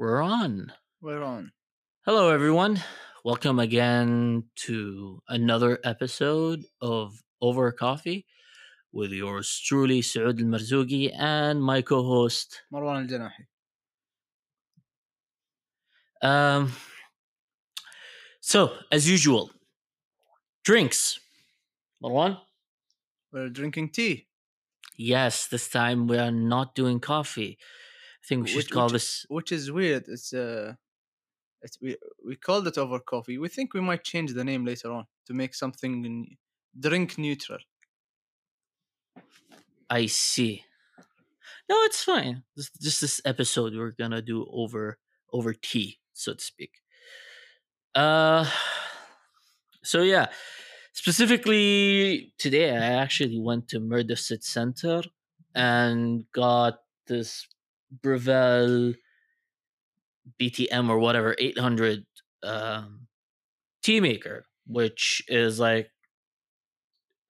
We're on. We're on. Hello, everyone. Welcome again to another episode of Over Coffee with yours truly, Saud Al Marzougi, and my co host, Marwan Al Janahi. Um, so, as usual, drinks. Marwan? We're drinking tea. Yes, this time we are not doing coffee. I think we should Which- call which- this. which is weird. It's uh, it's we we called it over coffee. We think we might change the name later on to make something drink neutral. I see. No, it's fine. This, just this episode we're gonna do over over tea, so to speak. Uh, so yeah, specifically today, I actually went to Murder Murdersit Center and got this Breville BTM or whatever 800 um, tea maker, which is like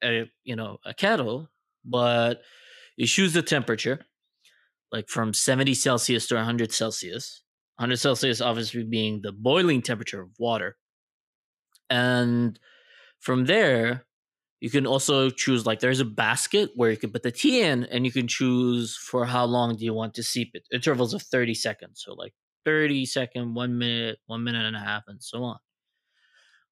a you know a kettle, but you choose the temperature, like from 70 Celsius to 100 Celsius. 100 Celsius obviously being the boiling temperature of water. And from there, you can also choose like there's a basket where you can put the tea in and you can choose for how long do you want to steep it. Intervals of 30 seconds. So like 30 second, one minute, one minute and a half, and so on.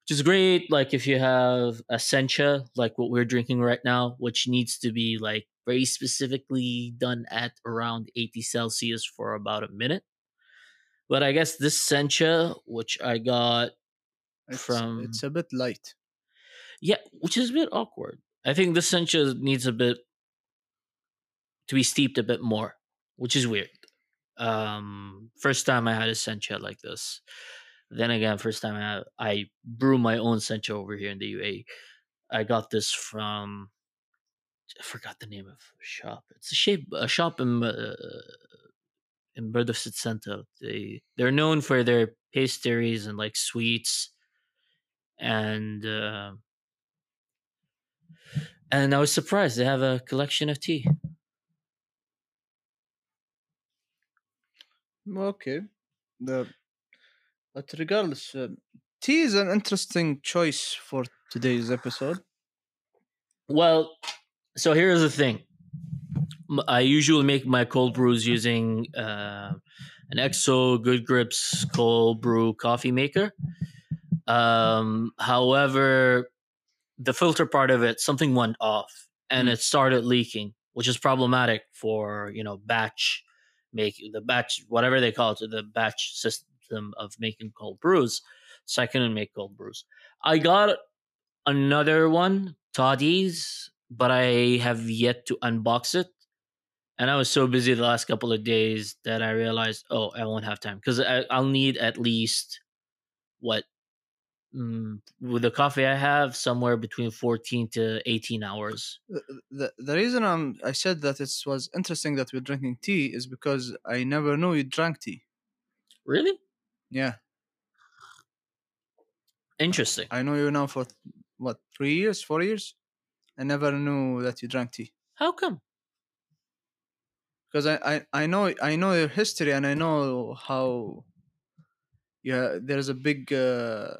Which is great, like if you have a sencha, like what we're drinking right now, which needs to be like very specifically done at around 80 Celsius for about a minute. But I guess this sencha, which I got It's, From- it's a bit light. Yeah, which is a bit awkward. I think the sencha needs a bit to be steeped a bit more, which is weird. Um, first time I had a sencha like this. Then again, first time I had, I brew my own sencha over here in the UAE. I got this from I forgot the name of shop. It's a shape a shop in uh, in Berdosit Center. They they're known for their pastries and like sweets and uh, and I was surprised they have a collection of tea. Okay. The but regardless, uh, tea is an interesting choice for today's episode. Well, so here's the thing. I usually make my cold brews using uh, an OXO Good Grips cold brew coffee maker. Um, however, the filter part of it, something went off and Mm. it started leaking, which is problematic for you know batch make the batch whatever they call it, the batch system of making cold brews. So I couldn't make cold brews. I got another one, Toddy's, but I have yet to unbox it. And I was so busy the last couple of days that I realized, oh, I won't have time because I'll need at least what mm, with the coffee I have somewhere between fourteen to eighteen hours. The, the, the reason I'm, I said that it was interesting that we're drinking tea is because I never knew you drank tea. Really Yeah. interesting. I know you now for what three years, four years. I never knew that you drank tea How come? because I, I I know I know your history and I know how. Yeah, there's a big uh,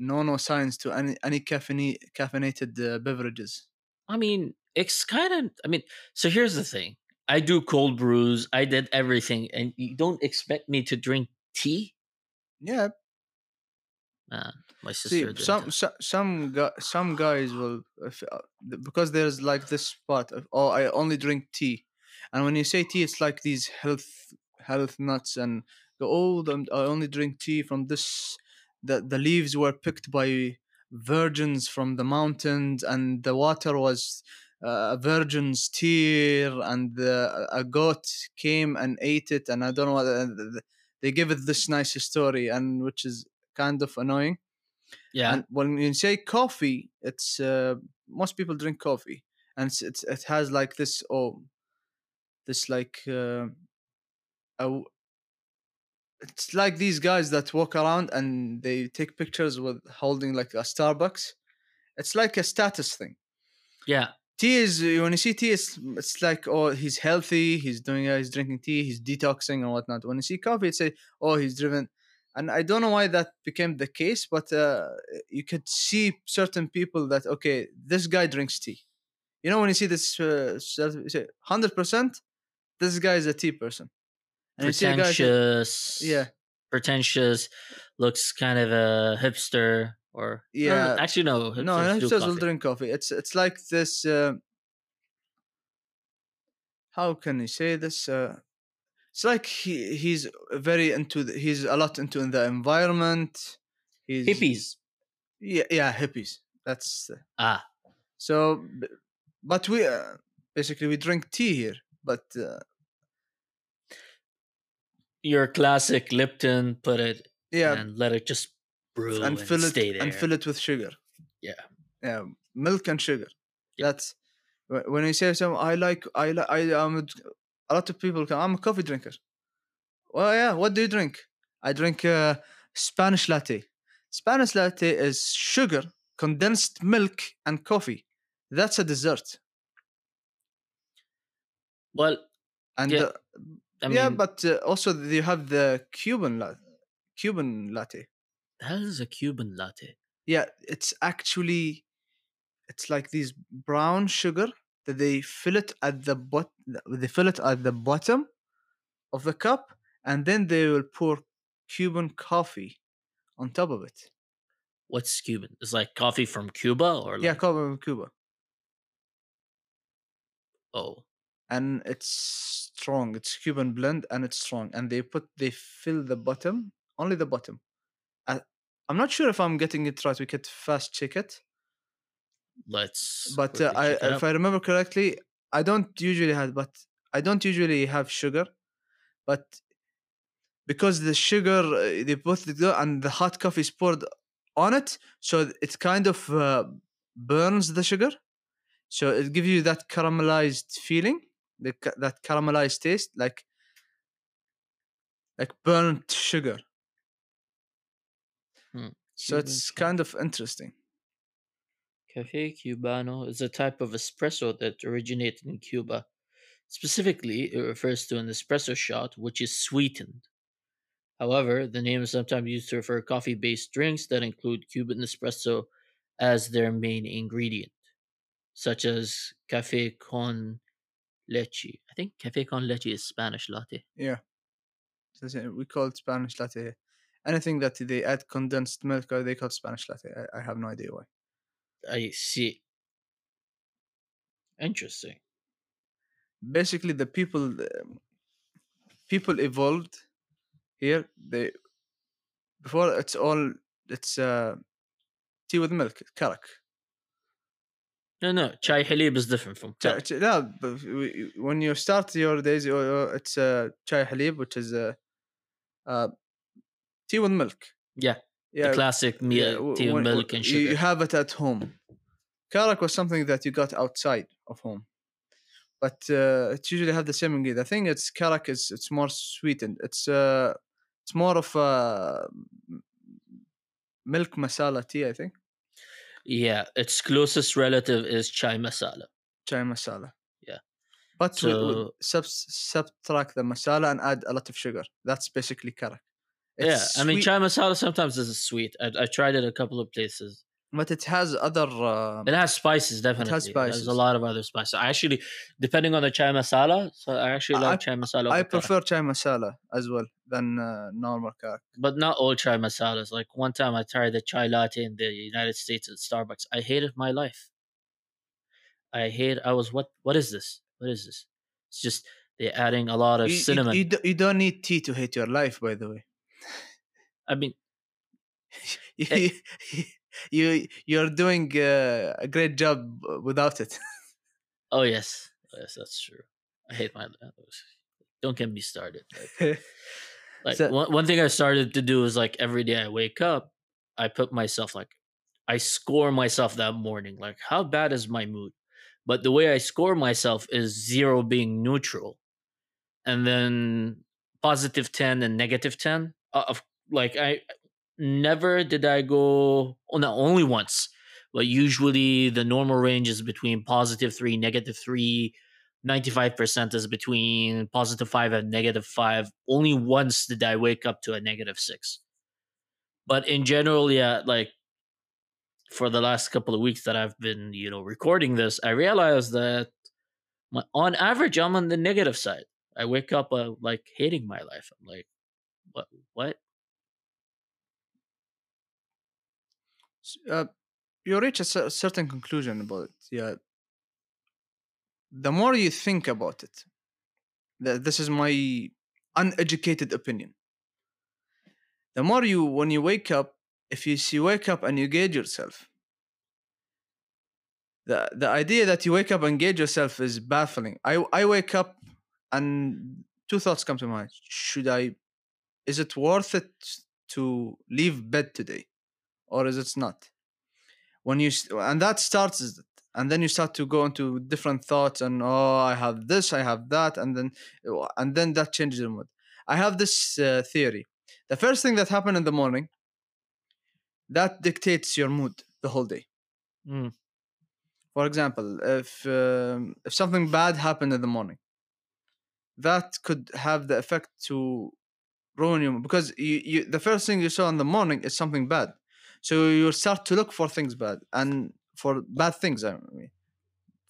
no no signs to any any caffeine caffeinated uh, beverages. I mean, it's kind of. I mean, so here's the thing. I do cold brews. I did everything, and you don't expect me to drink tea. Yeah, Man, my sister. see, some some some, gu- some guys will if, uh, because there's like this spot of oh I only drink tea, and when you say tea, it's like these health health nuts and the old I only drink tea from this. The the leaves were picked by virgins from the mountains, and the water was uh, a virgin's tear, and the, a goat came and ate it, and I don't know what. and th- th- They give it this nice story, and which is kind of annoying. yeah. And when you say coffee, it's uh, most people drink coffee, and it's, it's it has like this oh, this like uh, a it's like these guys that walk around and they take pictures with holding like a Starbucks. It's like a status thing. yeah. tea is when you see tea, it's it's like oh he's healthy, he's doing uh, he's drinking tea, he's detoxing and whatnot. When you see coffee, it's say oh he's driven, and I don't know why that became the case, but uh, you could see certain people that okay this guy drinks tea. You know when you see this uh, hundred percent, this guy is a tea person. And you see a guy say- pretentious. yeah, Pretentious. Looks kind of a hipster or Yeah. actually, no. Hipsters no, hipsters will coffee. drink coffee. It's it's like this. Uh, how can you say this? Uh, it's like he he's very into the, he's a lot into the environment. He's hippies. Yeah, yeah, hippies. That's uh, Ah, so. But we uh, basically we drink tea here. But uh, your classic Lipton. Put it yeah, and let it just brew and and, fill it and fill it with sugar. Yeah. yeah, milk and sugar. Yeah. That's when you say some. I like. I like. I am. A a lot of people. Come, I'm a coffee drinker. Well, yeah. What do you drink? I drink uh, Spanish latte. Spanish latte is sugar, condensed milk, and coffee. That's a dessert. Well, And Yeah, I mean, yeah, but uh, also you have the Cuban la- Cuban latte. is a Cuban latte? Yeah, it's actually it's like these brown sugar that they fill it at the bot they fill it at the bottom of the cup and then they will pour Cuban coffee on top of it. What's Cuban? It's like coffee from Cuba or like, Yeah, coffee from Cuba. oh, And it's strong. It's Cuban blend and it's strong. And they put they fill the bottom, only the bottom. I, I'm not sure if I'm getting it right. We could fast check it. let's. but uh, I, if. I remember correctly, I don't usually have, but I don't usually have sugar, but because the sugar uh, they put it and the hot coffee is poured on it, so it kind of uh, burns the sugar, so it gives you that caramelized feeling, the, that caramelized taste, like like burnt sugar. Hmm, So Cuban it's kind of interesting. Cafe Cubano is a type of espresso that originated in Cuba. Specifically, it refers to an espresso shot which is sweetened. However, the name is sometimes used to refer to coffee based drinks that include Cuban espresso as their main ingredient, such as cafe con leche. I think cafe con leche is Spanish latte. Yeah. We call it Spanish latte. here. Anything that they add condensed milk, or they call Spanish latte. I, I have no idea why. I see. Interesting. Basically, the people um, people evolved here. They before it's all it's uh, tea with milk, karak. No, no, chai halib is different from Cha- karak. cha- yeah, but w- when you start your days, it's uh, chai halib, which is uh, uh, tea with milk. Yeah, Yeah, the classic meal, w- tea and when- milk and you- You have it at home. Karak was something that you got outside of home, but uh, it usually have the same ingredient. I think it's karak is it's more sweetened. It's uh, it's more of a milk masala tea. I think Yeah, its closest relative is chai masala. chai masala. Yeah. but we, we So- subs- subtract the masala and add a lot of sugar. That's basically karak. yeah, It's I mean sweet, chai masala sometimes is sweet. I, I tried it a couple of places. But it has other. Uh, It has spices, definitely. It has spices. a lot of other spices. I actually, depending on the chai masala, so I actually I- like chai masala. I prefer chai masala as well than uh, normal karak. but not all chai masalas. Like one time I tried the chai latte in the United States at Starbucks. I hated my life. I hate. I was what? What is this? What is this? It's just they're adding a lot of You- cinnamon. You, you don't need tea to hate your life, by the way. I mean, Eh. You you're doing uh, a great job uh, without it. oh yes, yes, that's true. I hate my. Don't get me started. Like, like So- one, one thing I started to do is like every day I wake up, I put myself like I score myself that morning. Like how bad is my mood? But the way I score myself is zero being neutral, and then positive ten and negative ten. Uh, of like I never did I go. Oh no, only once but usually the normal range is between positive three, negative three. 95% is between positive five and negative five. Only once did I wake up to a negative six. But in general, yeah, like for the last couple of weeks that I've been, you know, recording this, I realized that my, on average, I'm on the negative side. I wake up uh, like hating my life. I'm like, what? What? Uh, you reach a certain conclusion about it. Yeah. The more you think about it, th- this is my uneducated opinion. The more you, when you wake up, if you see wake up and you gauge yourself, the the idea that you wake up and gauge yourself is baffling. I I wake up and two thoughts come to mind. Should I? Is it worth it to leave bed today, or is it not? When you and that starts it, and then you start to go into different thoughts and oh I have this, I have that, and then and then that changes your mood. I have this uh, theory. The first thing that happened in the morning that dictates your mood the whole day. Mm. For example, if um, if something bad happened in the morning, that could have the effect to ruin you because you, you the first thing you saw in the morning is something bad, so you start to look for things bad and for bad things. I mean,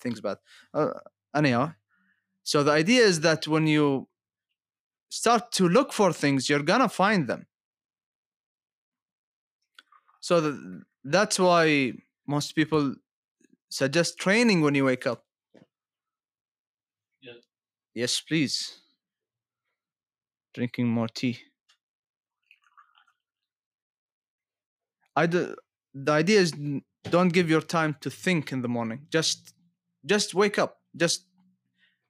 things bad. Uh, anyhow, so the idea is that when you start to look for things, you're gonna find them. So the, that's why most people suggest training when you wake up. Yeah. Yes, please. Drinking more tea. I do, the idea is don't give your time to think in the morning. Just just wake up. Just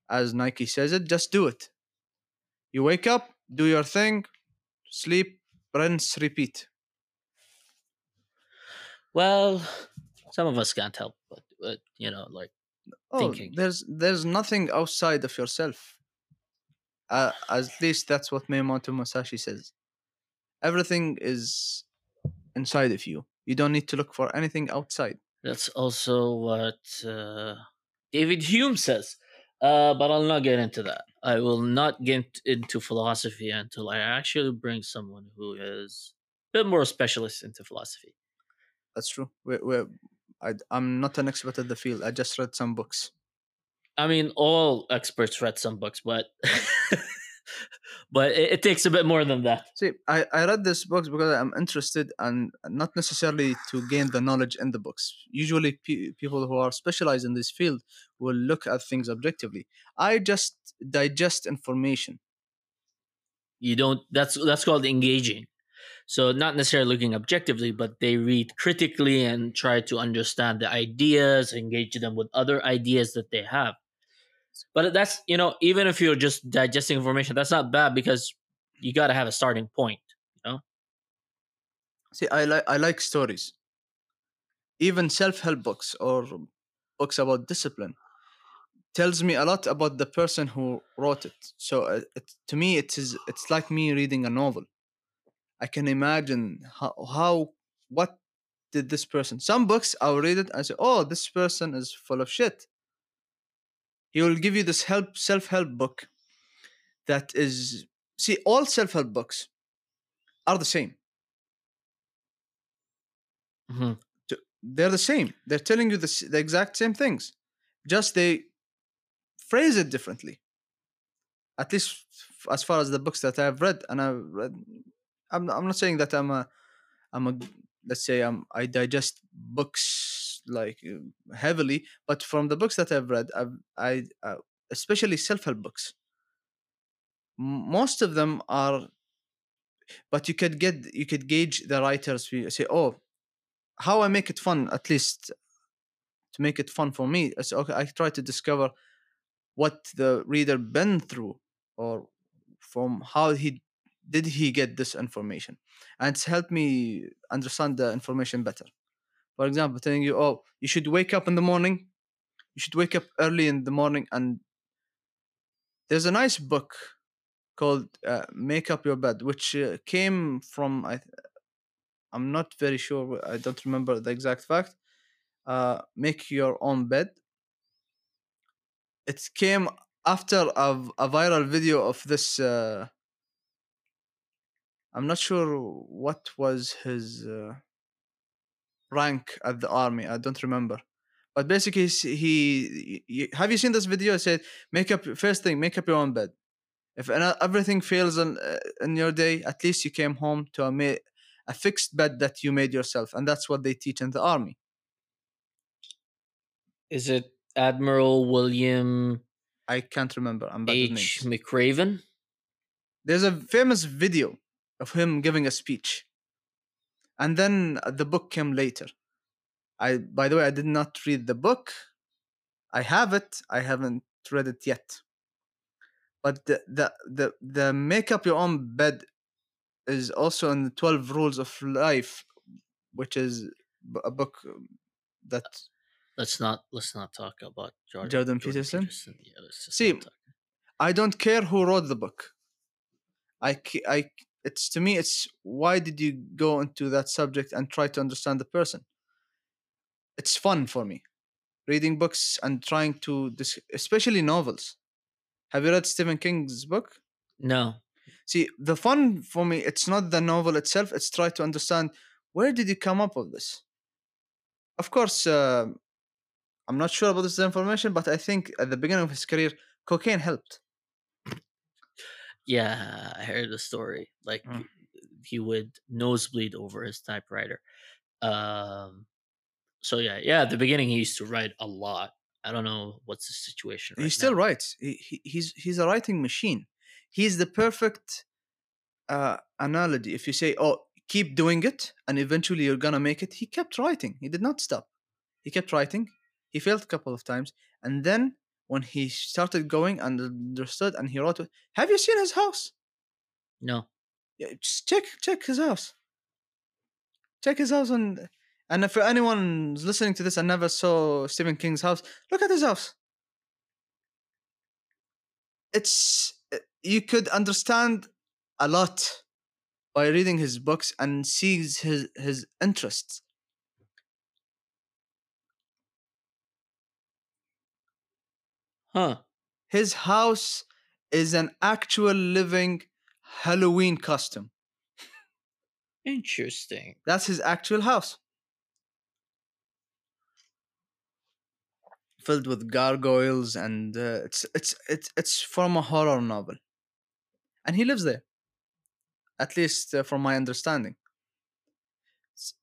as Nike says it, just do it. You wake up, do your thing, sleep, rinse, repeat. Well, some of us can't help, but, but you know, like Oh, Thinking. there's there's nothing outside of yourself. Uh, at least that's what Miyamoto Musashi says. Everything is inside of you. You don't need to look for anything outside. that's also what uh, David Hume says. Uh, but I'll not get into that. I will not get into philosophy until I actually bring someone who is a bit more specialist into philosophy. That's true. we we I, I'm not an expert at the field. I just read some books. I mean, all experts read some books, but but it, it takes a bit more than that. See, I, I read these books because I'm interested and not necessarily to gain the knowledge in the books. Usually, pe- people who are specialized in this field will look at things objectively. I just digest information. You don't. That's that's called engaging. So not necessarily looking objectively, but they read critically and try to understand the ideas, engage them with other ideas that they have. But that's you know, even if you're just digesting information, that's not bad because you got to have a starting point. You know. See, I like I like stories. Even self-help books or books about discipline tells me a lot about the person who wrote it. So uh, it, to me, it is it's like me reading a novel. I can imagine how how what did this person. Some books I'll read it and say, oh, this person is full of shit. He will give you this help self-help book that is see all self-help books are the same. Mhm. they're the same. They're telling you the, the exact same things, just they phrase it differently. At least as far as the books that I've read, and I've read, I'm I'm not saying that I'm a I'm a let's say I'm I digest books like uh, heavily, but from the books that I've read, I've I uh, especially self help books. Most of them are, but you could get you could gauge the writers. Say, oh, how I make it fun, at least to make it fun for me. I say, okay, I try to discover what the reader been through, or from how he did he get this information, and it's helped me understand the information better. For example, telling you, oh, you should wake up in the morning. You should wake up early in the morning, and there's a nice book called uh, "Make Up Your Bed," which uh, came from I. I'm not very sure. I don't remember the exact fact, uh, make your own bed. It came after a, a viral video of this. Uh, I'm not sure what was his uh, rank at the army. I don't remember. But basically, he, he have you seen this video? It said, "Make up first thing, make up your own bed. If everything fails in, uh, in your day, at least you came home to a ma- a fixed bed that you made yourself, and that's what they teach in the army." Is it Admiral William I can't remember. I'm bad with H. McRaven? There's a famous video of him giving a speech, and then the book came later. I, by the way, I did not read the book. I have it. I haven't read it yet. But the the the, the make up your own bed is also in the Twelve Rules of Life, which is a book um, that Let's not let's not talk about Jordan, Jordan Peterson? Yeah, let's See. I don't care who wrote the book. I, I, it's to me, it's why did you go into that subject and try to understand the person? It's fun for me, reading books and trying to, dis- especially novels. Have you read Stephen King's book? No. See, the fun for me, it's not the novel itself. It's try to understand where did you come up with this. Of course, uh, I'm not sure about this information, but I think at the beginning of his career, cocaine helped. Yeah, I heard the story. Like Mm. he would nosebleed over his typewriter. Um so yeah, yeah, at the beginning he used to write a lot. I don't know what's the situation right he still now. writes. He, he, he's he's a writing machine. He's the perfect uh, analogy. If you say, "Oh, keep doing it, and eventually you're gonna make it," he kept writing. He did not stop. He kept writing. He failed a couple of times, and then when he started going and understood, and he wrote, "Have you seen his house? No. Yeah, just check check his house. Check his house and and if anyone's listening to this and never saw Stephen King's house, look at his house. It's you could understand a lot by reading his books and sees his his interests. Huh. His house is an actual living Halloween costume. Interesting. That's his actual house. Filled with gargoyles and uh, it's it's it's it's from a horror novel. And he lives there. At least uh, from my understanding.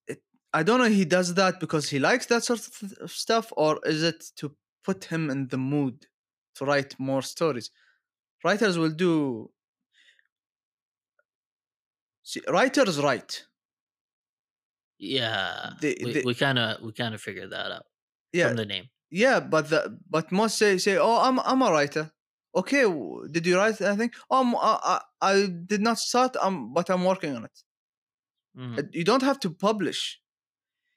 It, I don't know he does that because he likes that sort of stuff or is it to put him in the mood to write more stories. Writers will do See, writers write. Yeah. They- we, they- we kinda we kinda figured that out Yeah, from the name. Yeah, but the, but most say say, "Oh, I'm I'm a writer." Okay, did you write anything? Um, I, I, I did not start. Um, but I'm working on it. Uh, You don't have to publish.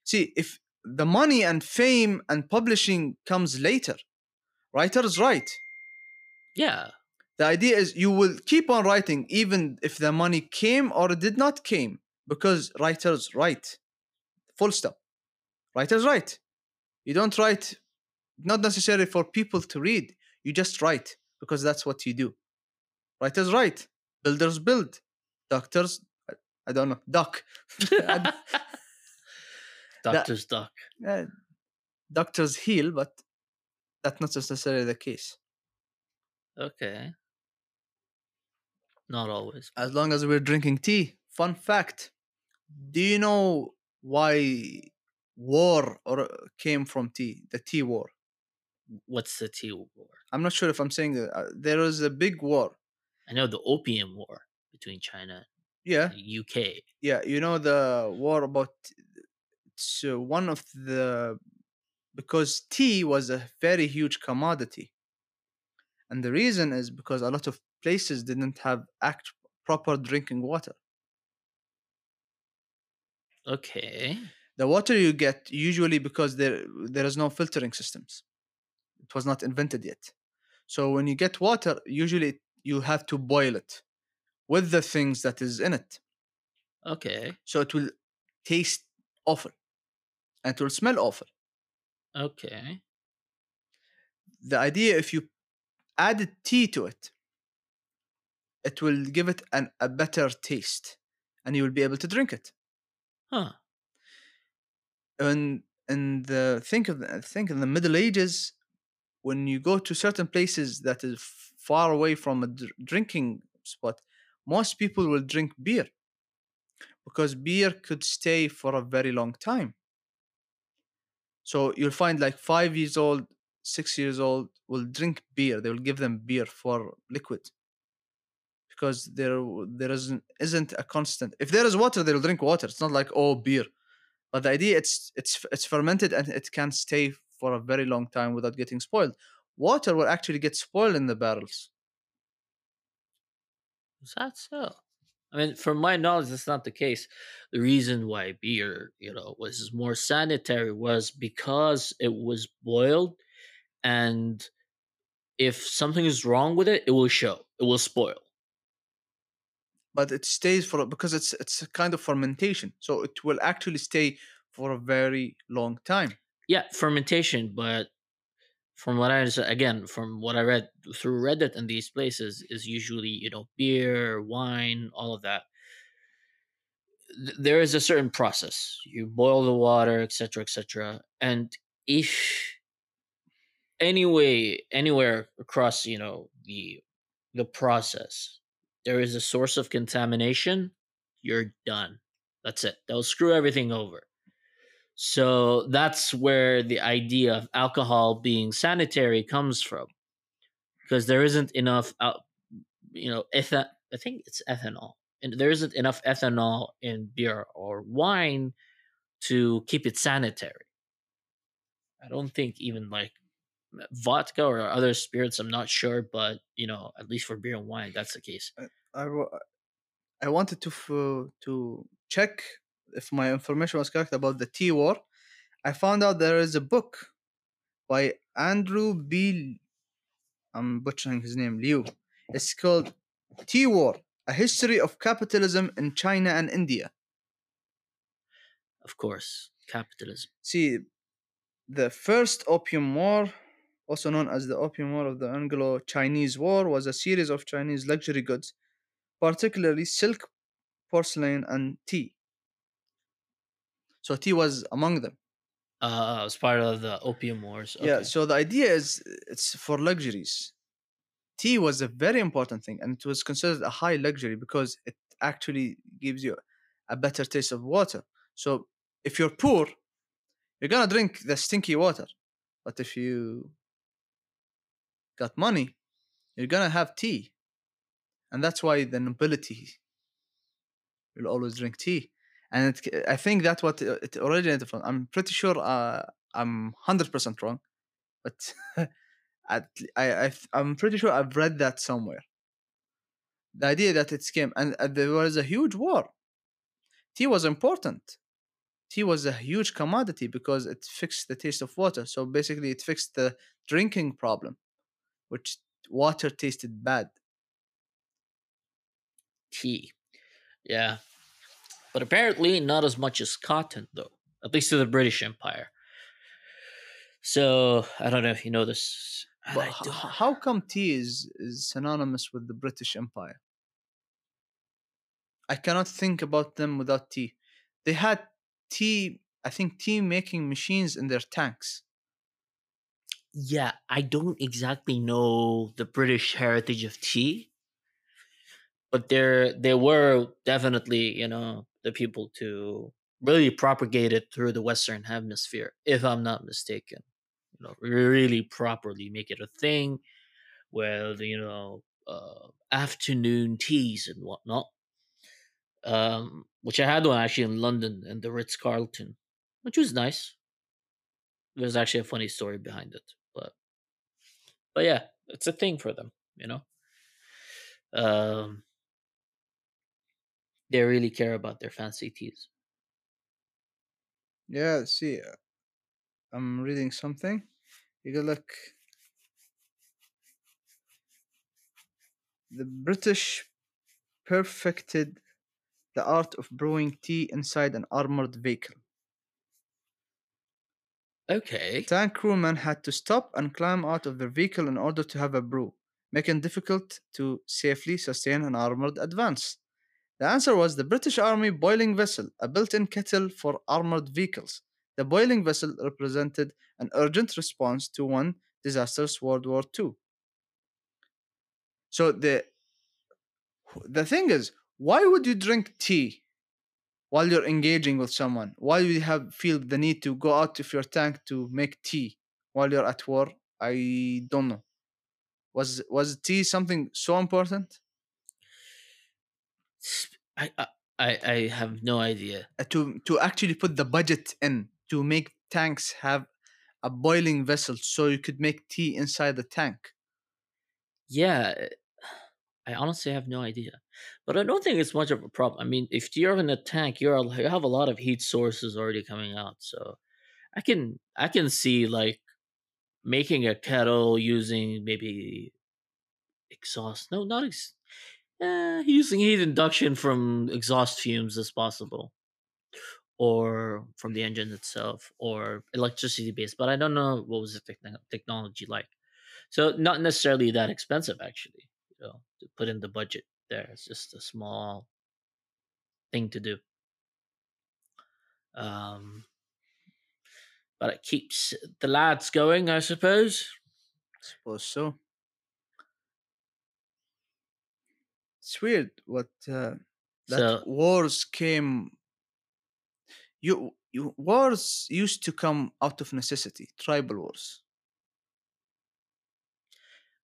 See, if the money and fame and publishing comes later, writers write. Yeah. The idea is you will keep on writing even if the money came or did not came because writers write. Full stop. Writers write. You don't write not necessarily for people to read. You just write because that's what you do. Writers write. Builders build. Doctors I, I don't know. Doc. Doctor's Duck. uh, doctors heal, but that's not necessarily the case. Okay. Not always. As long as we're drinking tea. Fun fact. Do you know why war or came from tea? The tea war. What's the tea war? I'm not sure if I'm saying that. Uh, there was a big war. I know the opium war between China Yeah, and UK. yeah. You know the war about. It's uh, one of the because tea was a very huge commodity, and the reason is because a lot of places didn't have act proper drinking water. Okay. the water you get usually because there there is no filtering systems it was not invented yet so when you get water usually you have to boil it with the things that is in it Okay. so it will taste awful and it will smell awful Okay. The idea if you added tea to it, it will give it an, a better taste and you will be able to drink it. Huh. And and the think of the, think in the Middle Ages, when you go to certain places that is far away from a dr- drinking spot, most people will drink beer because beer could stay for a very long time. So you'll find like five years old, six years old will drink beer. They will give them beer for liquid because there there isn't isn't a constant. If there is water, they'll drink water. It's not like oh beer, but the idea it's it's it's fermented and it can stay for a very long time without getting spoiled. Water will actually get spoiled in the barrels. Is that so? I mean, from my knowledge, that's not the case. The reason why beer, you know, was more sanitary was because it was boiled, and if something is wrong with it, it will show. It will spoil. But it stays for because it's it's a kind of fermentation, so it will actually stay for a very long time. Yeah, fermentation, but from what I again, from what I read through Reddit and these places, is usually you know beer, wine, all of that. Th- There is a certain process. You boil the water, etc., etc., and if anyway anywhere across you know the the process there is a source of contamination you're done that's it they'll screw everything over so that's where the idea of alcohol being sanitary comes from because there isn't enough you know etha- i think it's ethanol and there isn't enough ethanol in beer or wine to keep it sanitary. I don't think even like vodka or other spirits i'm not sure but you know at least for beer and wine that's the case. I, wa- I wanted to f- to check if my information was correct about the tea war. I found out there is a book by Andrew B. I'm butchering his name, Liu. It's called Tea War: A History of Capitalism in China and India. of course capitalism See, the first Opium War, also known as the Opium War of the Anglo-Chinese War, was a series of Chinese luxury goods, particularly silk, porcelain, and tea. So tea was among them. uh as part of the opium wars Yeah. So the idea is it's for luxuries. Tea was a very important thing, and it was considered a high luxury because it actually gives you a better taste of water. So if you're poor, you're gonna drink the stinky water, but if you got money, you're gonna have tea, and that's why the nobility will always drink tea. And it, I think that's what it originated from. I'm pretty sure uh, I'm hundred percent wrong, but I, I I'm pretty sure I've read that somewhere. The idea that it came and uh, there was a huge war. Tea was important. Tea was a huge commodity because it fixed the taste of water. So basically, it fixed the drinking problem, which water tasted bad. tea yeah but apparently not as much as cotton though at least to the british empire so i don't know if you know this But I h- how come tea is, is synonymous with the British Empire? I cannot think about them without tea. They had tea, I think, tea making machines in their tanks. yeah i don't exactly know the british heritage of tea but there there were definitely you know the people to really propagate it through the western hemisphere if i'm not mistaken you know really properly make it a thing the, you know uh, afternoon teas and whatnot um which i had one actually in london in the ritz-carlton which was nice. There's actually a funny story behind it but but yeah it's a thing for them you know? Um they really care about their fancy teas Yeah, see, uh, I'm reading something. You go look. The British perfected the art of brewing tea inside an armored vehicle. Okay. Tank crewmen had to stop and climb out of their vehicle in order to have a brew, making it difficult to safely sustain an armored advance. The answer was the British Army boiling vessel, a built in kettle for armored vehicles. The boiling vessel represented an urgent response to one disastrous World War II. So the the thing is, why would you drink tea while you're engaging with someone? Why do you have feel the need to go out of your tank to make tea while you're at war? I don't know. Was was tea something so important? I, I I have no idea. Uh, to to actually put the budget in to make tanks have a boiling vessel so you could make tea inside the tank. Yeah, eh, I honestly have no idea. But I don't think it's much of a problem. I mean, if you're in a tank, you're you have a lot of heat sources already coming out, so I can I can see like making a kettle using maybe exhaust. No, not ex- eh, using heat induction from exhaust fumes as possible, or from the engine itself, or electricity based. But I don't know what was the techn technology like. So not necessarily that expensive, actually. You know, to put in the budget there. It's just a small thing to do. Um, but it keeps the lads going, I suppose. I Suppose so. It's weird what uh, that So wars came. You, you wars used to come out of necessity. Tribal wars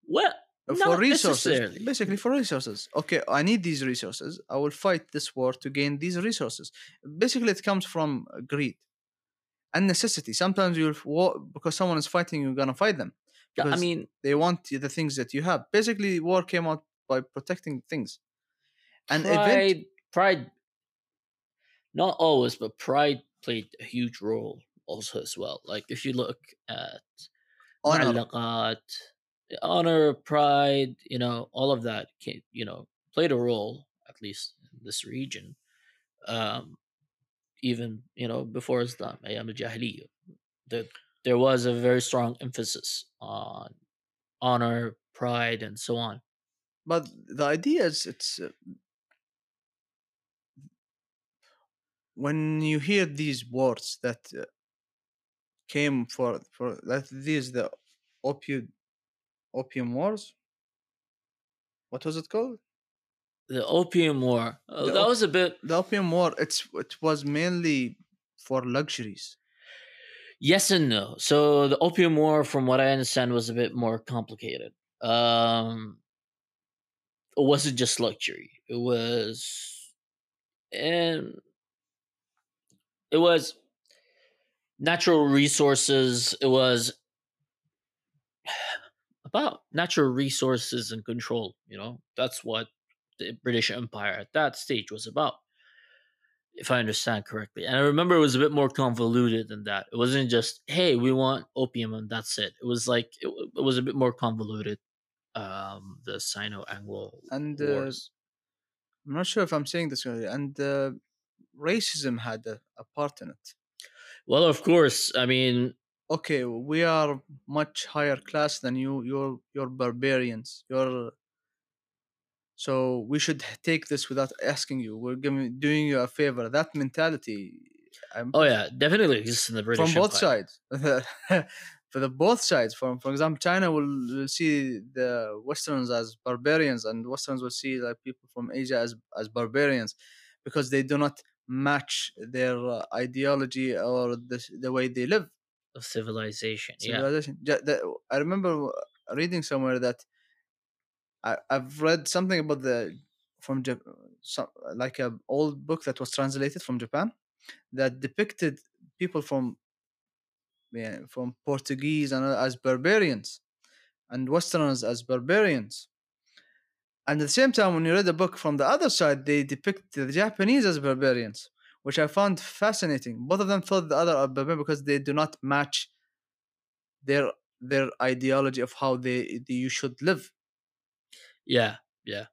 well, not for resources. necessarily. Basically, for resources. Okay, I need these resources. I will fight this war to gain these resources. Basically, it comes from uh, greed and necessity. Sometimes you'll war because someone is fighting. You're gonna fight them. I mean, they want the things that you have. Basically, war came out by protecting things. And pride, event- pride, not always, but pride played a huge role also as well. Like if you look at honor, honor pride, you know, all of that, you know, played a role at least in this region. Um, even you know before Islam, eh, ayam al there was a very strong emphasis on honor, pride, and so on but the idea is it's uh, when you hear these words that uh, came for for that these the opium opium wars. What was it called? The Opium War. uh, The that op- was a bit The opium war. It's it was mainly for luxuries. yes and no. So the Opium War, from what I understand, was a bit more complicated. Um, it wasn't just luxury. It was, and it was natural resources. It was about natural resources and control. You know, that's what the British Empire at that stage was about, if I understand correctly. And I remember it was a bit more convoluted than that. It wasn't just, hey, we want opium and that's it. It was like, it, it was a bit more convoluted. Um, the Sino Anglo And, uh, Wars. I'm not sure if I'm saying this correctly. And uh, racism had a, a part in it. Well, of course. I mean, Okay, we are much higher class than you. You're you're barbarians. You're so we should take this without asking you. We're giving doing you a favor. That mentality. I'm oh yeah, definitely exists in the British from both Empire. sides. For the both sides, from for example, China will, will see the Westerns as barbarians, and Westerns will see like people from Asia as as barbarians, because they do not match their uh, ideology or the the way they live. of civilization. Yeah. Civilization. Ja- the- I remember reading somewhere that I, I've read something about the from Jap- some, like a old book that was translated from Japan that depicted people from yeah, from Portuguese and as barbarians and Westerners as barbarians. And at the same time, when you read the book from the other side, they depict the Japanese as barbarians, which I found fascinating. Both of them thought the other are barbarian because they do not match their their ideology of how they, they you should live. Yeah, yeah,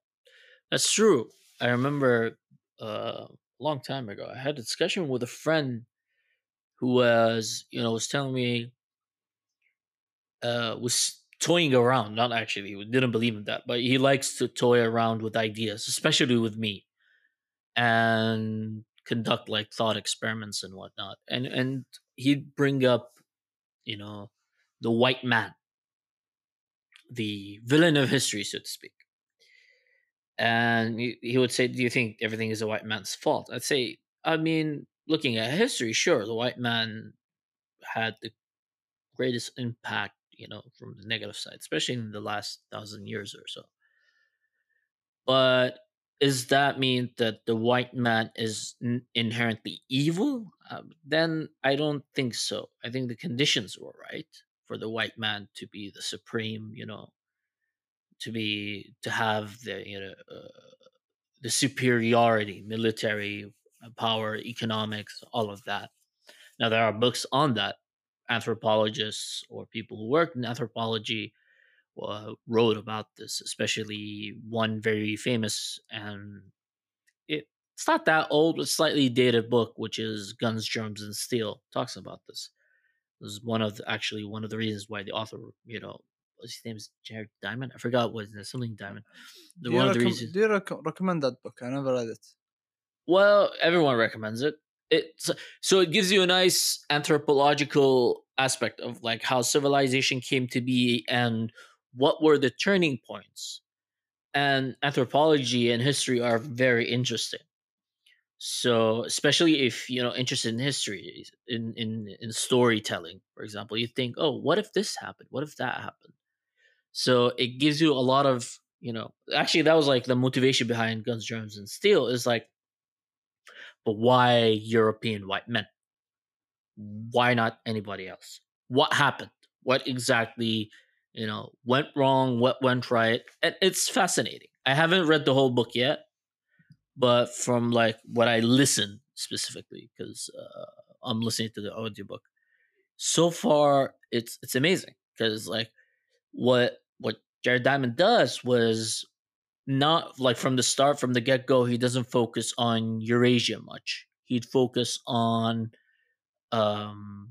that's true. I remember uh, a long time ago, I had a discussion with a friend who was you know was telling me uh was toying around not actually he didn't believe in that but he likes to toy around with ideas especially with me and conduct like thought experiments and whatnot and and he'd bring up you know the white man the villain of history so to speak and he, would say do you think everything is a white man's fault? I'd say i mean looking at history sure the white man had the greatest impact you know from the negative side especially in the last thousand years or so. But does that mean that the white man is n- inherently evil? Um, then i don't think so. I think the conditions were right for the white man to be the supreme you know to be to have the you know uh, the superiority military power economics all of that now there are books on that anthropologists or people who work in anthropology uh, wrote about this especially one very famous and it, it's not that old but slightly dated book which is guns germs and steel talks about this this is one of the, actually one of the reasons why the author you know his name is Jared Diamond. I forgot what his name, something Diamond. The Do you, one of the reasons. do you rec- recommend that book? I never read it. Well, everyone recommends it. It's so it gives you a nice anthropological aspect of like how civilization came to be and what were the turning points. And anthropology and history are very interesting. So, especially if you know interested in history, in in in storytelling, for example, you think, oh, what if this happened? What if that happened? So it gives you a lot of you know. Actually, that was like the motivation behind Guns, Germs, and Steel is like, but why European white men? Why not anybody else? What happened? What exactly you know went wrong? What went right? And it's fascinating. I haven't read the whole book yet but from like what I listen specifically because uh, I'm listening to the audiobook. So far, it's it's amazing because like what what Jared Diamond does was not like from the start, from the get go, he doesn't focus on Eurasia much. He'd focus on, um,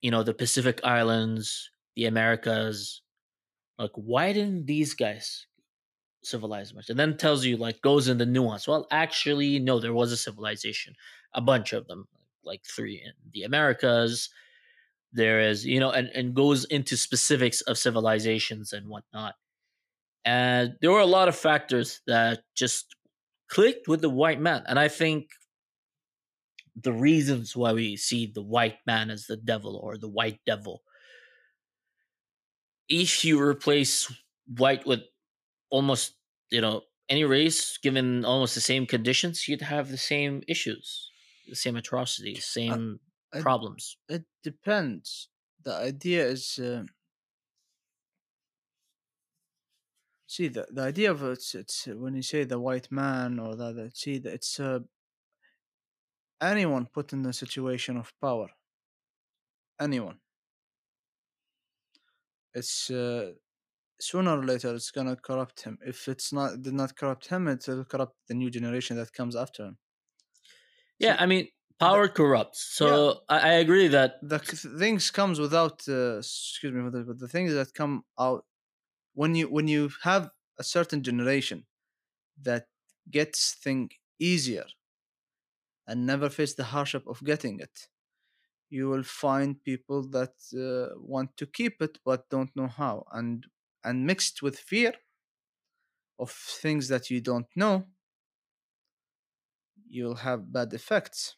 you know, the Pacific Islands, the Americas. Like, why didn't these guys civilize much? And then tells you like goes in the nuance. Well actually no there was a civilization. A bunch of them like three in the americas. There is you know and, and goes into specifics of civilizations and whatnot and there were a lot of factors that just clicked with the white man and i think the reasons why we see the white man as the devil or the white devil if you replace white with almost you know any race given almost the same conditions you'd have the same issues the same atrocities same I- problems It depends. The idea is. Uh, see, the, the idea of it's, it's when you say the white man or that, that see, that it's uh, anyone put in a situation of power. Anyone. It's uh, sooner or later it's gonna corrupt him. If it's not did not corrupt him, it will corrupt the new generation that comes after him. yeah i mean power corrupts so I, I agree that the things comes without uh, excuse me for the, but the things that come out when you when you have a certain generation that gets thing easier and never face the hardship of getting it you will find people that uh, want to keep it but don't know how and and mixed with fear of things that you don't know you'll have bad effects.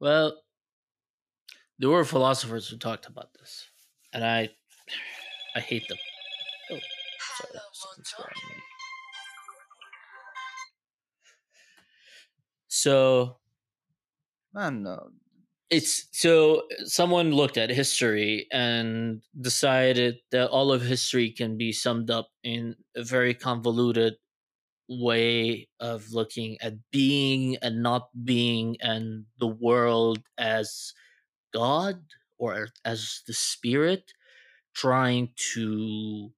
Well there were philosophers who talked about this and i i hate them. Oh sorry someone's calling me. so man uh, it's so someone looked at history and decided that all of history can be summed up in a very convoluted way of looking at being and not being and the world as god or as the spirit trying to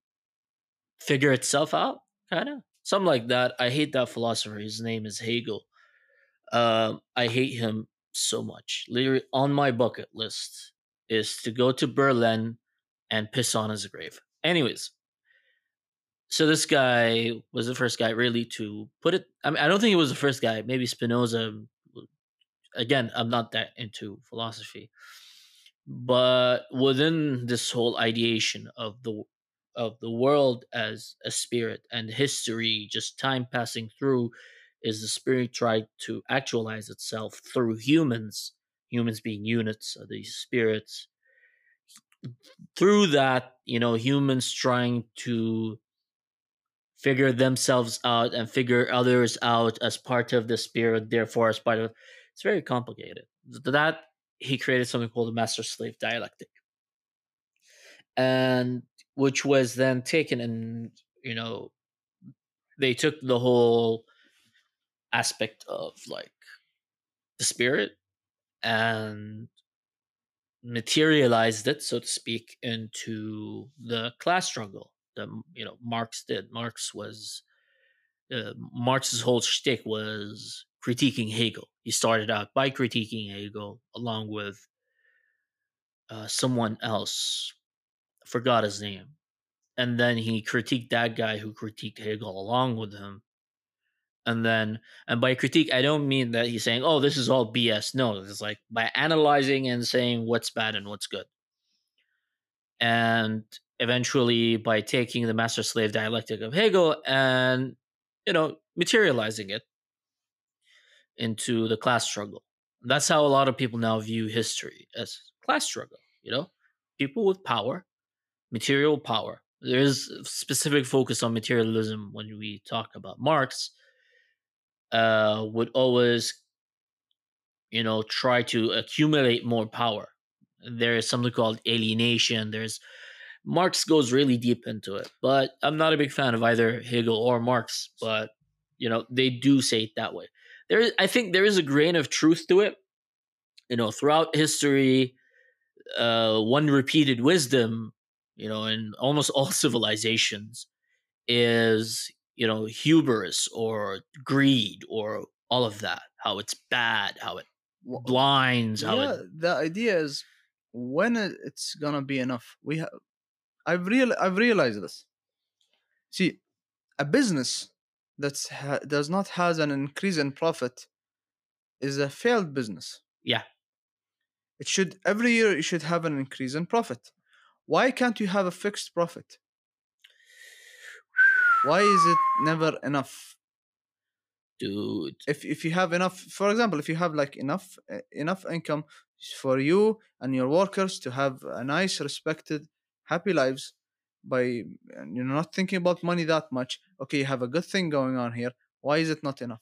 figure itself out kind of something like that i hate that philosopher his name is hegel Um, I hate him so much. Literally on my bucket list is to go to Berlin and piss on his grave. Anyways, so this guy was the first guy really to put it. I mean, I don't think he was the first guy. Maybe Spinoza. Again, I'm not that into philosophy, but within this whole ideation of the of the world as a spirit and history, just time passing through, is the spirit tried to actualize itself through humans, humans being units of these spirits. Through that, you know, humans trying to figure themselves out and figure others out as part of the spirit, therefore as part of it's very complicated. That he created something called the master slave dialectic. And which was then taken and you know they took the whole aspect of like the spirit and materialized it, so to speak, into the class struggle that you know Marx did. Marx was uh, Marx's whole shtick was critiquing Hegel. He started out by critiquing Hegel along with uh, someone else. Forgot his name. And then he critiqued that guy who critiqued Hegel along with him and then and by critique i don't mean that he's saying oh this is all bs no it's like by analyzing and saying what's bad and what's good and eventually by taking the master slave dialectic of hegel and you know materializing it into the class struggle that's how a lot of people now view history as class struggle you know people with power material power there is specific focus on materialism when we talk about marx uh, would always, you know, try to accumulate more power. There is something called alienation. There's Marx goes really deep into it, but I'm not a big fan of either Hegel or Marx. But you know, they do say it that way. There, is, I think, there is a grain of truth to it. You know, throughout history, uh, one repeated wisdom, you know, in almost all civilizations, is you know hubris or greed or all of that how it's bad how it blinds how yeah, it the idea is when it's gonna be enough we have i've real i've realized this see a business that ha- does not has an increase in profit is a failed business. Yeah. It should every year you should have an increase in profit. Why can't you have a fixed profit? Why is it never enough? Dude. If if you have enough for example if you have like enough uh, enough income for you and your workers to have a nice respected happy lives by you're not thinking about money that much okay you have a good thing going on here why is it not enough?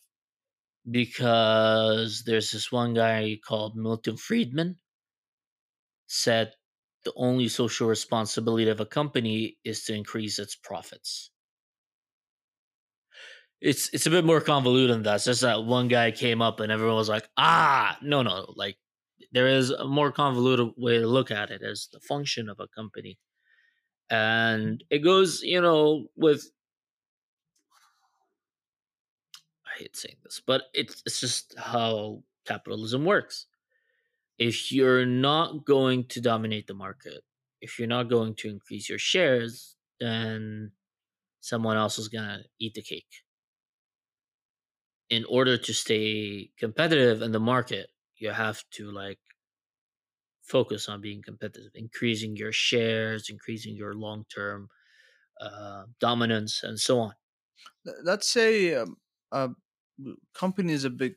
Because there's this one guy called milton friedman said the only social responsibility of a company is to increase its profits. It's it's a bit more convoluted than that. It's just that one guy came up and everyone was like, ah, no, no, like there is a more convoluted way to look at it as the function of a company, and it goes, you know, with I hate saying this, but it's it's just how capitalism works. If you're not going to dominate the market, if you're not going to increase your shares, then someone else is gonna eat the cake in order to stay competitive in the market, you have to like focus on being competitive, increasing your shares, increasing your long term uh, dominance, and so on. Let's say um, a company is a big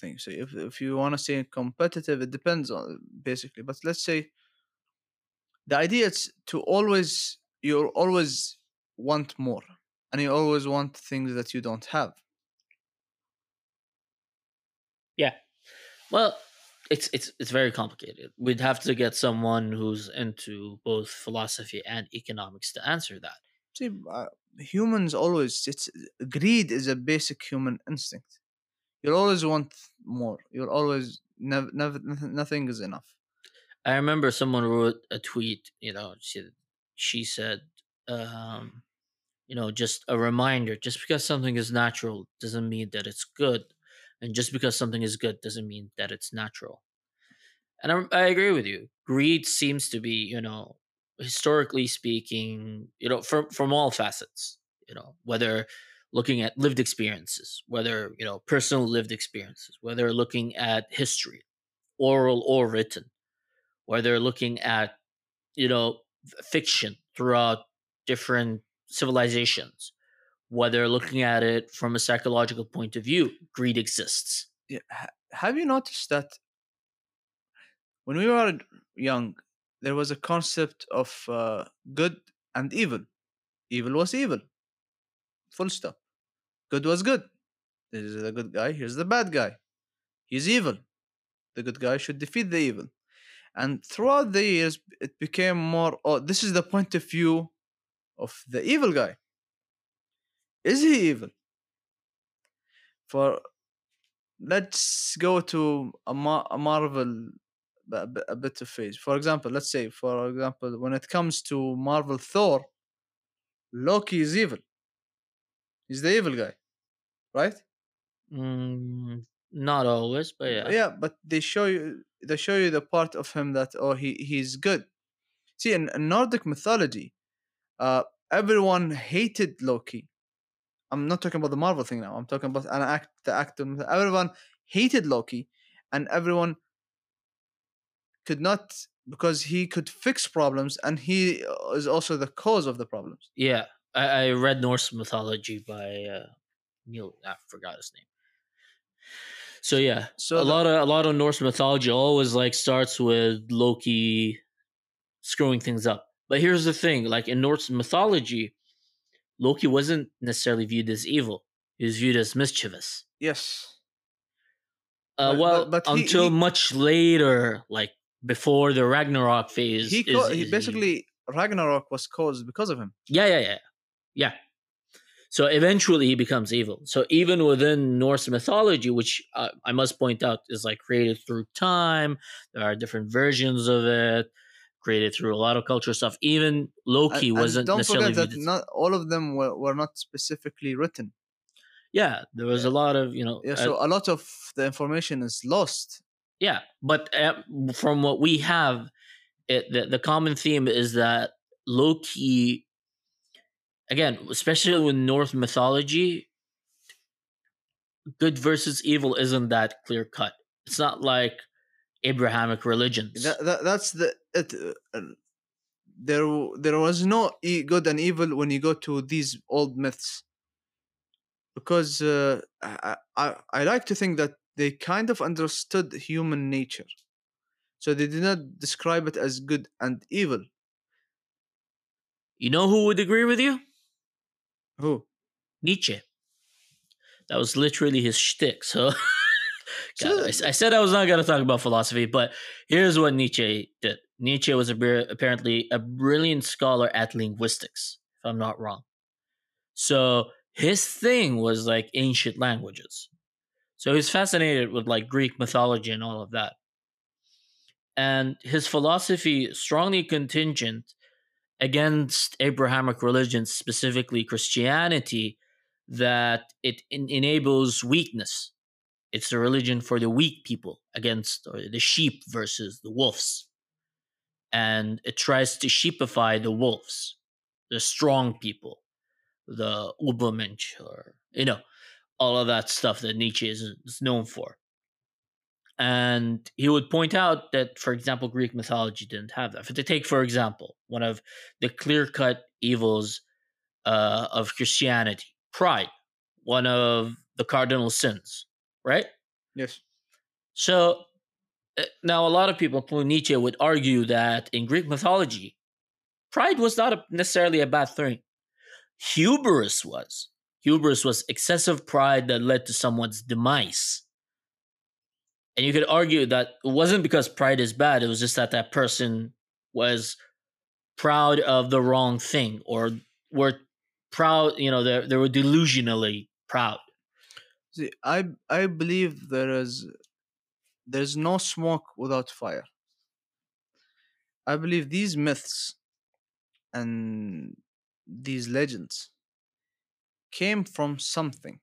thing. So if, if you want to say competitive, it depends on basically. But let's say the idea is to always you always want more, and you always want things that you don't have. Yeah. Well, it's it's it's very complicated. We'd have to get someone who's into both philosophy and economics to answer that. See, uh, humans always it's greed is a basic human instinct. You'll always want more. You'll always never never nothing is enough. I remember someone wrote a tweet. You know, she she said, um, you know, just a reminder. Just because something is natural doesn't mean that it's good and just because something is good doesn't mean that it's natural. And I, I agree with you. Greed seems to be, you know, historically speaking, you know, from from all facets, you know, whether looking at lived experiences, whether you know personal lived experiences, whether looking at history, oral or written, whether looking at you know fiction throughout different civilizations, whether looking at it from a psychological point of view, greed exists. Yeah. Have you noticed that when we were young, there was a concept of uh, good and evil. Evil was evil. Full stop. Good was good. This is the good guy. Here's the bad guy. He's evil. The good guy should defeat the evil. And throughout the years, it became more. Oh, this is the point of view of the evil guy. Is he evil? For let's go to a, Mar- a Marvel a bit, a bit of phase. For example, let's say, for example, when it comes to Marvel Thor, Loki is evil. He's the evil guy, right? Mm, not always, but yeah. yeah but they show you they show you the part of him that oh he he's good see in, in nordic mythology uh everyone hated loki i'm not talking about the marvel thing now i'm talking about an act the actor everyone hated loki and everyone could not because he could fix problems and he uh, is also the cause of the problems Yeah, I, I read Norse mythology by uh, Neil. I forgot his name. So yeah, so a the- lot of a lot of Norse mythology always like starts with Loki screwing things up. But here's the thing: like in Norse mythology, Loki wasn't necessarily viewed as evil; he was viewed as mischievous. yes Uh, But- well, but- but he- until he- much later, like before the Ragnarok phase. he, is- co- he is basically ragnarok was caused because of him Yeah, yeah, yeah. Yeah. So eventually he becomes evil. So even within Norse mythology, which uh, I must point out is like created through time, there are different versions of it, created through a lot of culture stuff. Even Loki And- and wasn't don't necessarily forget that not all of them were, were not specifically written yeah, there was a lot of, you know, yeah so a lot of the information is lost yeah, but uh, from what we have, it, the, the common theme is that Loki, again, especially with Norse mythology, good versus evil isn't that clear cut. It's not like Abrahamic religions. that, that, that's the it, uh, there there was no e- good and evil when you go to these old myths because uh, I, I I like to think that they kind of understood human nature so they did not describe it as good and evil you know who would agree with you? who Nietzsche. That was literally his shtick. So, God, I, I said I was not going to talk about philosophy, but here's what Nietzsche did. Nietzsche was a, apparently a brilliant scholar at linguistics, if I'm not wrong. So his thing was like ancient languages. So he's fascinated with like Greek mythology and all of that. And his philosophy strongly contingent against Abrahamic religions, specifically Christianity, that it en- enables weakness. It's a religion for the weak people against the sheep versus the wolves. And it tries to sheepify the wolves, the strong people, the Übermensch, or, you know, all of that stuff that Nietzsche is, is known for. And he would point out that, for example, Greek mythology didn't have that. For to take, for example, one of the clear-cut evils uh, of Christianity, pride, one of the cardinal sins, right? yes So Uh, now a lot of people, including Nietzsche, would argue that in Greek mythology, pride was not a, necessarily a bad thing. Hubris was. Hubris was excessive pride that led to someone's demise. And you could argue that it wasn't because pride is bad, it was just that that person was proud of the wrong thing or were proud, you know, they, they were delusionally proud. See, I I believe there is there's no smoke without fire. I believe these myths and these legends came from something.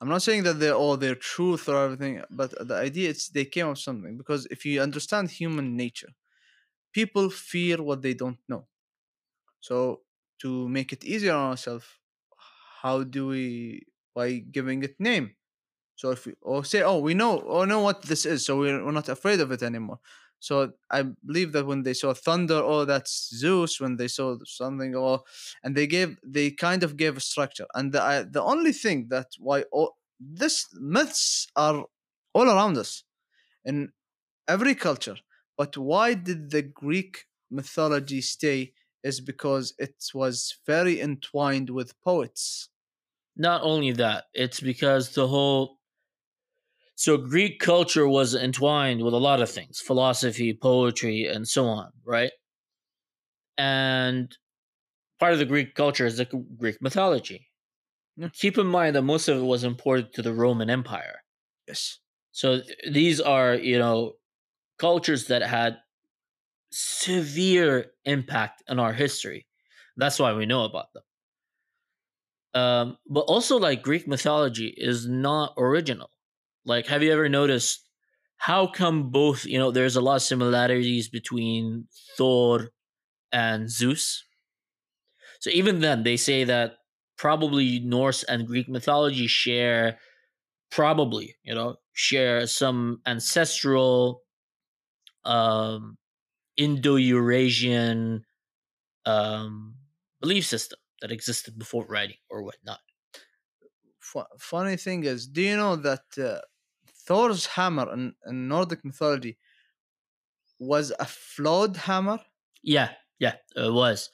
I'm not saying that they're all their truth or everything, but the idea is they came with something because if you understand human nature, people fear what they don't know. So to make it easier on ourselves, how do we by giving it name? So if we or say, oh, we know, or know what this is, so we're, we're not afraid of it anymore. So I believe that when they saw thunder, oh, that's Zeus. When they saw something, oh, and they gave, they kind of gave a structure. And the I, the only thing that why all this myths are all around us in every culture. But why did the Greek mythology stay? Is because it was very entwined with poets. Not only that, it's because the whole so Greek culture was entwined with a lot of things, philosophy, poetry, and so on, right? And part of the Greek culture is the Greek mythology. Yeah. Keep in mind that most of it was imported to the Roman Empire. Yes. So th- these are, you know, cultures that had severe impact on our history. That's why we know about them. Um, but also, like Greek mythology is not original. Like, have you ever noticed how come both? You know, there's a lot of similarities between Thor and Zeus. So even then, they say that probably Norse and Greek mythology share, probably you know, share some ancestral um, Indo-Eurasian um, belief system that existed before writing or whatnot. Funny thing is, do you know that uh, Thor's hammer in, in Nordic mythology was a flawed hammer? Yeah, yeah, it was.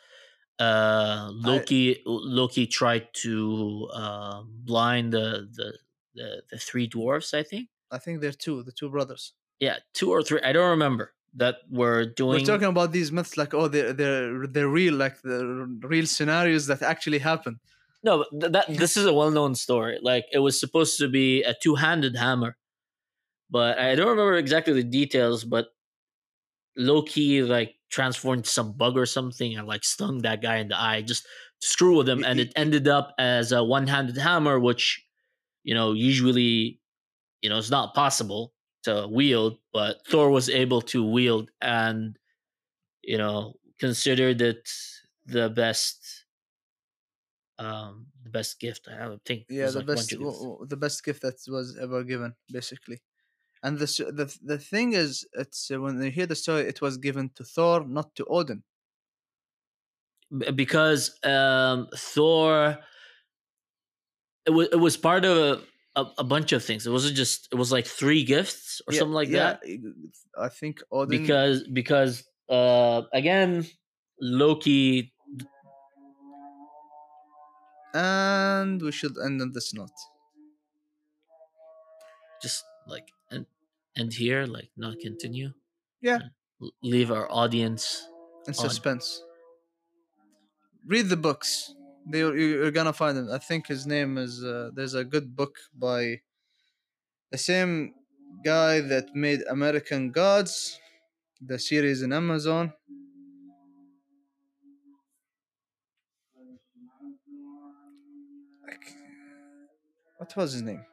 Uh, Loki Loki tried to uh, blind the, the the the three dwarfs. I think. I think they're two, the two brothers. Yeah, two or three. I don't remember that were doing. We're talking about these myths like, oh, they're they're they're real, like the real scenarios that actually happened. No, but th- that this is a well-known story. Like it was supposed to be a two-handed hammer, but I don't remember exactly the details. But Loki like transformed some bug or something and like stung that guy in the eye just to screw with him, and it ended up as a one-handed hammer, which you know usually you know it's not possible to wield, but Thor was able to wield and you know considered it the best um the best gift I have. Think Yeah, the like best to w- give. w- the best gift that was ever given, basically. And the the the thing is, it's uh, when you hear the story, it was given to Thor, not to Odin. Because um Thor it was it was part of a, a, a bunch of things. It wasn't just it was like three gifts or Yeah, something like yeah, that. I think Odin. Because because uh again Loki and we should end on this note. just like end, here, like not continue. Yeah. Leave our audience. in suspense. Read the books. They you- you're gonna find them. I think his name is. Uh, there's a good book by the same guy that made American Gods, the series in Amazon. Like, What was his name?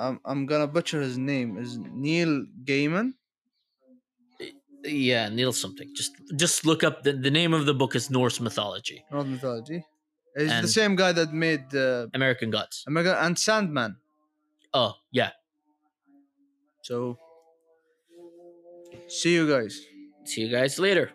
I'm I'm gonna butcher his name. Is Neil Gaiman? Yeah, Neil something. Just just look up the, the name of the book is Norse mythology, Norse mythology. He's the same guy that made uh, American gods. American and Sandman. Oh yeah. So, see you guys. See you guys later.